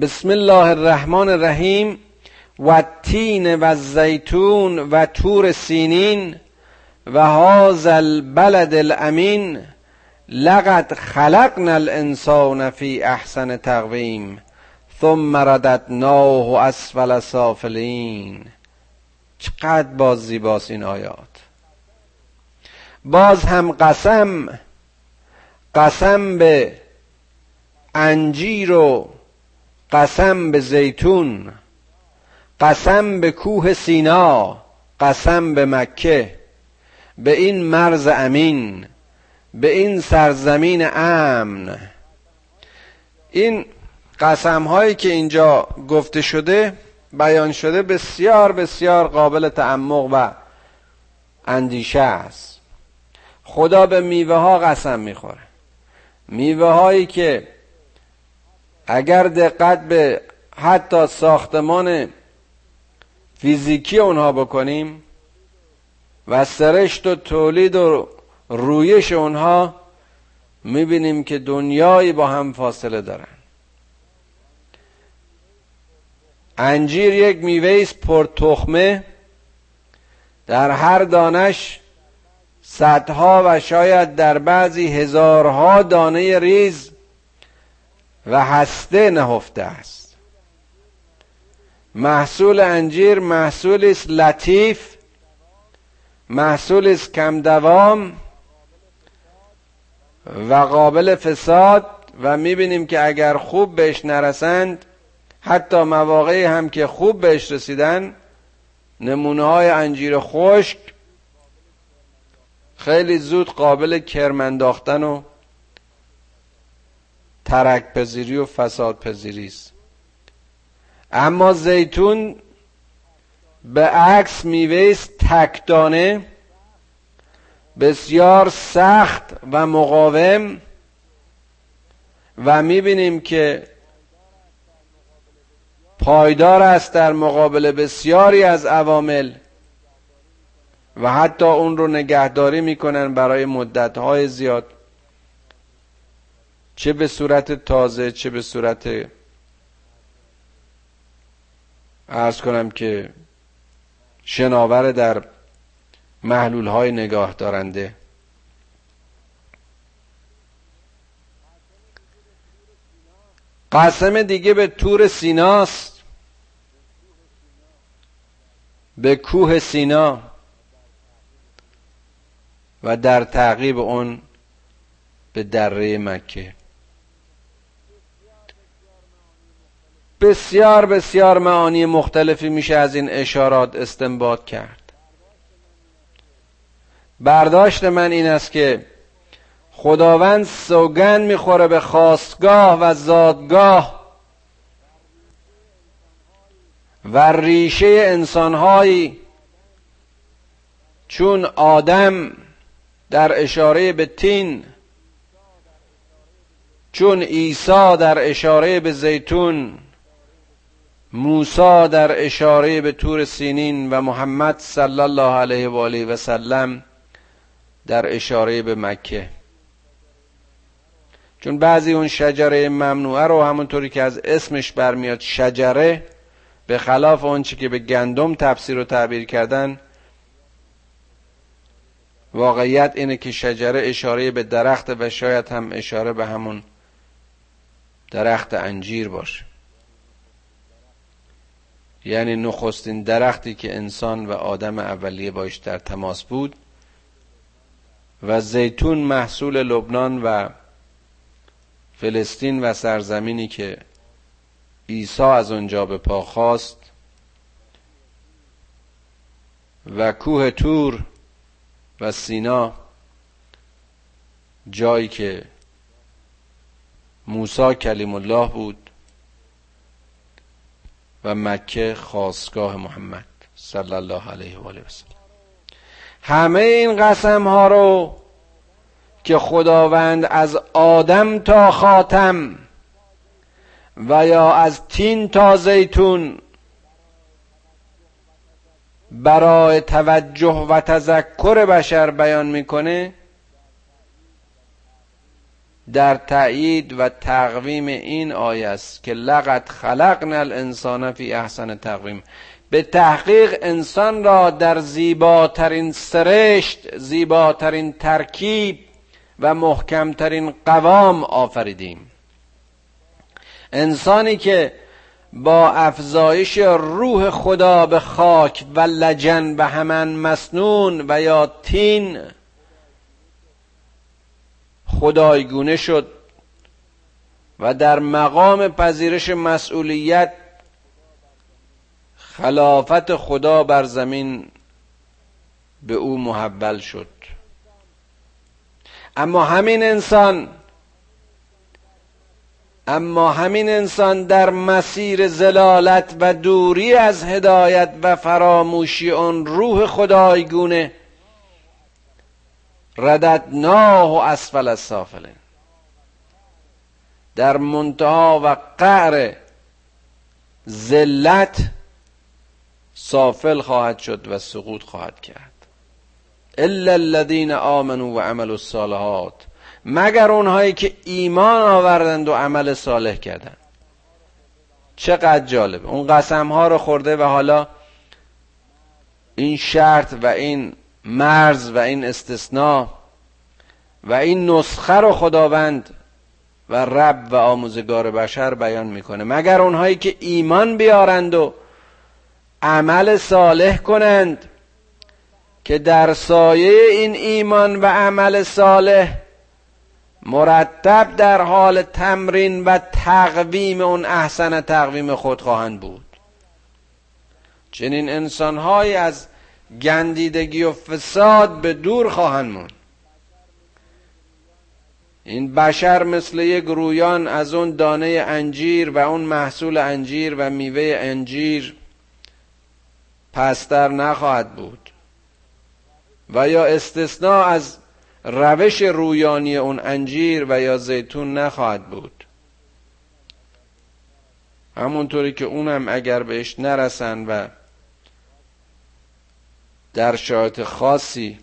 بسم الله الرحمن الرحیم و تین و زیتون و تور سینین و هذا البلد الامین لقد خلقنا الانسان فی احسن تقویم ثم رددناه اسفل سافلین چقدر باز زیباست این آیات باز هم قسم قسم به انجیر و قسم به زیتون قسم به کوه سینا قسم به مکه به این مرز امین به این سرزمین امن. این قسم هایی که اینجا گفته شده بیان شده بسیار بسیار قابل تعمق و اندیشه است. خدا به میوه ها قسم می‌خوره. میوه هایی که اگر دقت به حتی ساختمان فیزیکی اونها بکنیم و سرشت و تولید و رویش اونها می‌بینیم که دنیایی با هم فاصله دارن. انجیر یک میوه است پر تخمه. در هر دانش صدها و شاید در بعضی هزارها دانه ریز و هسته نهفته است. محصول انجیر محصولی است لطیف محصول است کم دوام و قابل فساد و می‌بینیم که اگر خوب بهش نرسند حتی مواقعی هم که خوب بهش رسیدن نمونه های انجیر خشک خیلی زود قابل کرمنداختن و ترک پذیری و فساد پذیری است. اما زیتون به عکس میوه تکدانه بسیار سخت و مقاوم و می‌بینیم که پایدار است در مقابل بسیاری از عوامل و حتی اون رو نگهداری می‌کنن برای مدتهای زیاد. چه به صورت تازه چه به صورت ارز کنم که شناور در محلول های نگاه دارنده. قسم دیگه به تور سیناست. به کوه سینا. و در تعقیب اون به دره مکه. بسیار بسیار معانی مختلفی میشه از این اشارات استنباط کرد. برداشت من این است که خداوند سوگن می‌خوره به خواستگاه و زادگاه و ریشه انسانهایی چون آدم در اشاره به تین چون عیسی در اشاره به زیتون موسی در اشاره به تور سینین و محمد صلی الله علیه و آله و سلم در اشاره به مکه. چون بعضی اون شجره ممنوعه رو همونطوری که از اسمش برمیاد شجره به خلاف آنچه که به گندم تفسیر و تعبیر کردن واقعیت اینه که شجره اشاره به درخت و شاید هم اشاره به همون درخت انجیر باشه. یعنی نخستین درختی که انسان و آدم اولیه باش در تماس بود و زیتون محصول لبنان و فلسطین و سرزمینی که عیسی از اونجا به پا خواست و کوه تور و سینا جایی که موسی کلیم الله بود و مکه خواستگاه محمد صلی الله علیه و آله وسلم همه این قسم ها رو که خداوند از آدم تا خاتم و یا از تین تا زیتون برای توجه و تذکر بشر بیان می‌کنه در تأیید و تقویم این آیه است که لقد خلقنا الانسان فی احسن تقویم. به تحقیق انسان را در زیباترین سرشت زیباترین ترکیب و محکمترین قوام آفریدیم. انسانی که با افزایش روح خدا به خاک و لجن و همان مسنون و یا تین خدایگونه شد و در مقام پذیرش مسئولیت خلافت خدا بر زمین به او محول شد. اما همین انسان اما همین انسان در مسیر زلالت و دوری از هدایت و فراموشی آن روح خدایگونه رددناه و اسفل السافلین در منتها و قعر ذلت سافل خواهد شد و سقوط خواهد کرد. الا الذين آمنوا و عملوا الصالحات مگر اونهایی که ایمان آوردند و عمل صالح کردند. چقدر جالبه. اون قسم ها رو خورده و حالا این شرط و این مرز و این استثناء و این نسخه رو خداوند و رب و آموزگار بشر بیان می‌کنه. مگر اونهایی که ایمان بیارند و عمل صالح کنند که در سایه این ایمان و عمل صالح مرتب در حال تمرین و تقویم اون احسن تقویم خود خواهند بود؟ چنین انسانهایی از گندیدگی و فساد به دور خواهند موند. این بشر مثل یک رویان از اون دانه انجیر و اون محصول انجیر و میوه انجیر پستر نخواهد بود و یا استثناء از روش رویانی اون انجیر و یا زیتون نخواهد بود. همونطوری که اونم اگر بهش نرسن و در شرایط خاصی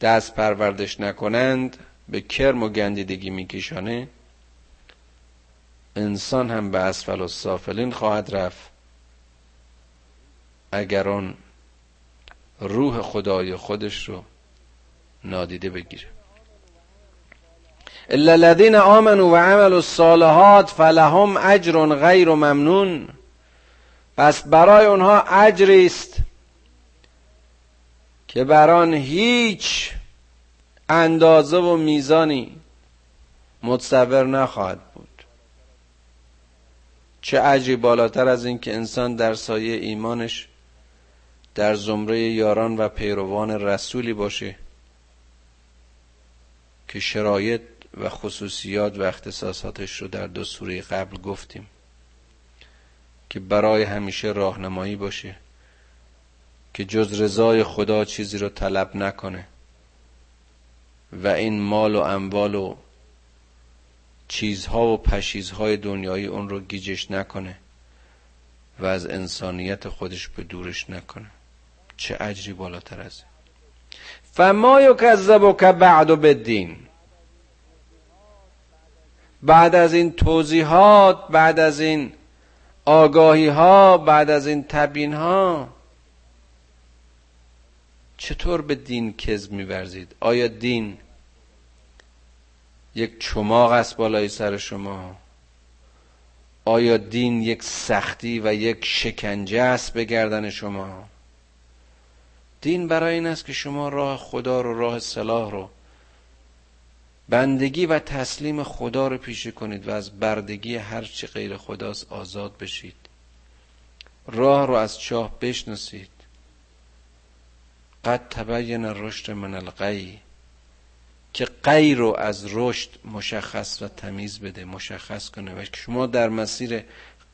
دست پروردش نکنند به کرم و گندیدگی میکشانه. انسان هم به اسفل و سافلین خواهد رفت. اگر اون روح خدای خودش رو نادیده بگیره. الا الذين آمنوا و عملوا الصالحات فلهم اجر غیر ممنون. پس برای اونها اجری است که بران هیچ اندازه و میزانی متصور نخواهد بود. چه اجری بالاتر از این که انسان در سایه ایمانش در زمره یاران و پیروان رسولی باشه که شرایط و خصوصیات و اختصاصاتش رو در دو سوره قبل گفتیم. که برای همیشه راهنمایی باشه که جز رضای خدا چیزی رو طلب نکنه. و این مال و اموال و چیزها و پشیزهای دنیایی اون رو گیجش نکنه و از انسانیت خودش به دورش نکنه. چه اجری بالاتر از فما یکذب که بعد و بدین بعد از این توضیحات بعد از این آگاهی ها بعد از این تبین ها چطور به دین کذب میورزید؟ آیا دین یک چماق است بالای سر شما؟ آیا دین یک سختی و یک شکنجه است به گردن شما؟ دین برای این است که شما راه خدا رو راه صلاح رو بندگی و تسلیم خدا رو پیشه کنید و از بردگی هر چی غیر خداست آزاد بشید. راه رو از چاه بشناسید. قد تبین رشد من القی که قی رو از رشد مشخص و تمیز بده مشخص کنه. و شما در مسیر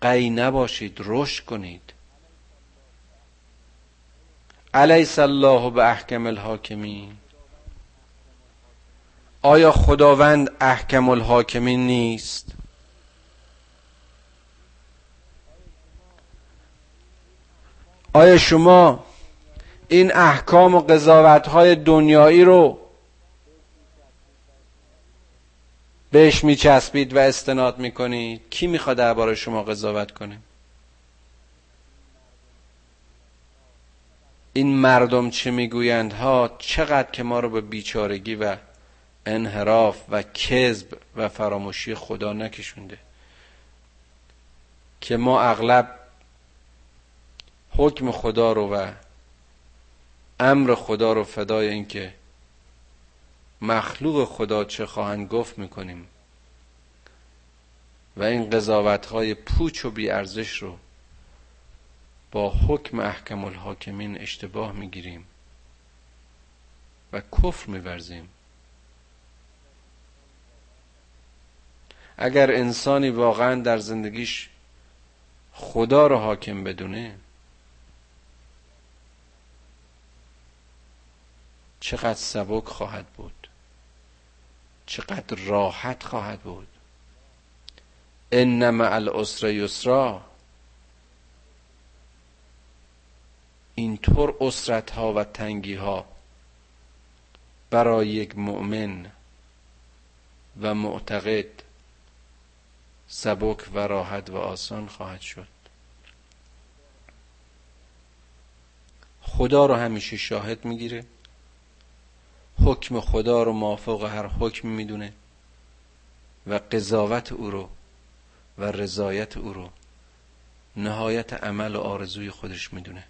قی نباشید رشد کنید. علیس الله به احکم الحاکمین. آیا خداوند احکم الحاکمین نیست؟ آیا شما این احکام و قضاوت های دنیایی رو بهش میچسبید و استناد می‌کنید؟ کی می‌خواد درباره شما قضاوت کنه؟ این مردم چه می‌گویند؟ ها چقدر که ما رو به بیچارگی و انحراف و کذب و فراموشی خدا نکشونده. که ما اغلب حکم خدا رو و امر خدا رو فدای اینکه مخلوق خدا چه خواهند گفت می‌کنیم و این قضاوت های پوچ و بیارزش رو با حکم احکم الحاکمین اشتباه می‌گیریم و کفر میورزیم. اگر انسانی واقعا در زندگیش خدا رو حاکم بدونه چقدر سبک خواهد بود چقدر راحت خواهد بود. انما الاسر یسرا اینطور اسرت ها و تنگی ها برای یک مؤمن و معتقد سبک و راحت و آسان خواهد شد. خدا رو همیشه شاهد می‌گیره. حکم خدا رو موافق هر حکم می‌دونه و قضاوت او رو و رضایت او رو نهایت عمل و آرزوی خودش می‌دونه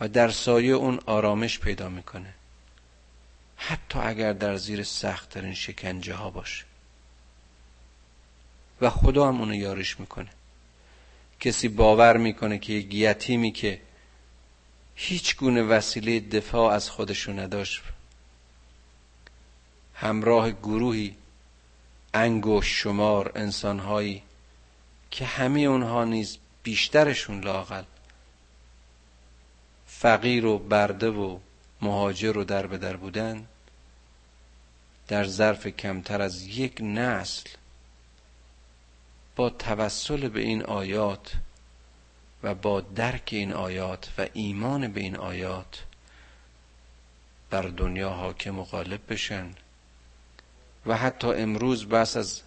و در سایه اون آرامش پیدا می‌کنه. حتی اگر در زیر سختترین شکنجه ها باشه. و خدا هم اونو یارش می‌کنه. کسی باور می‌کنه که یک یتیمی که هیچ گونه وسیله دفاع از خودشو نداشت همراه گروهی انگوش شمار انسانهایی که همه اونها نیز بیشترشون لاقل فقیر و برده و مهاجر و در به در بودن در ظرف کمتر از یک نسل با توسل به این آیات و با درک این آیات و ایمان به این آیات بر دنیا حاکم و غالب بشن. و حتی امروز بس از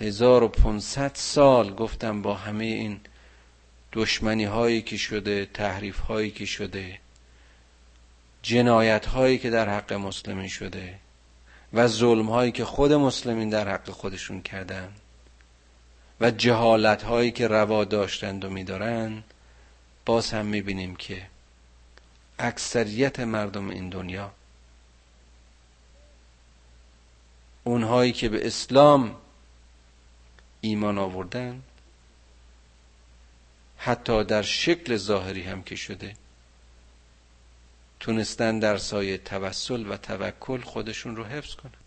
1500 سال گفتم با همه این دشمنی هایی که شده تحریف هایی که شده جنایت هایی که در حق مسلمین شده و ظلم هایی که خود مسلمین در حق خودشون کردن. و جهالت هایی که روا داشتند و میدارن باز هم می‌بینیم که اکثریت مردم این دنیا اونهایی که به اسلام ایمان آوردن حتی در شکل ظاهری هم که شده تونستن در سایه توسل و توکل خودشون رو حفظ کنن.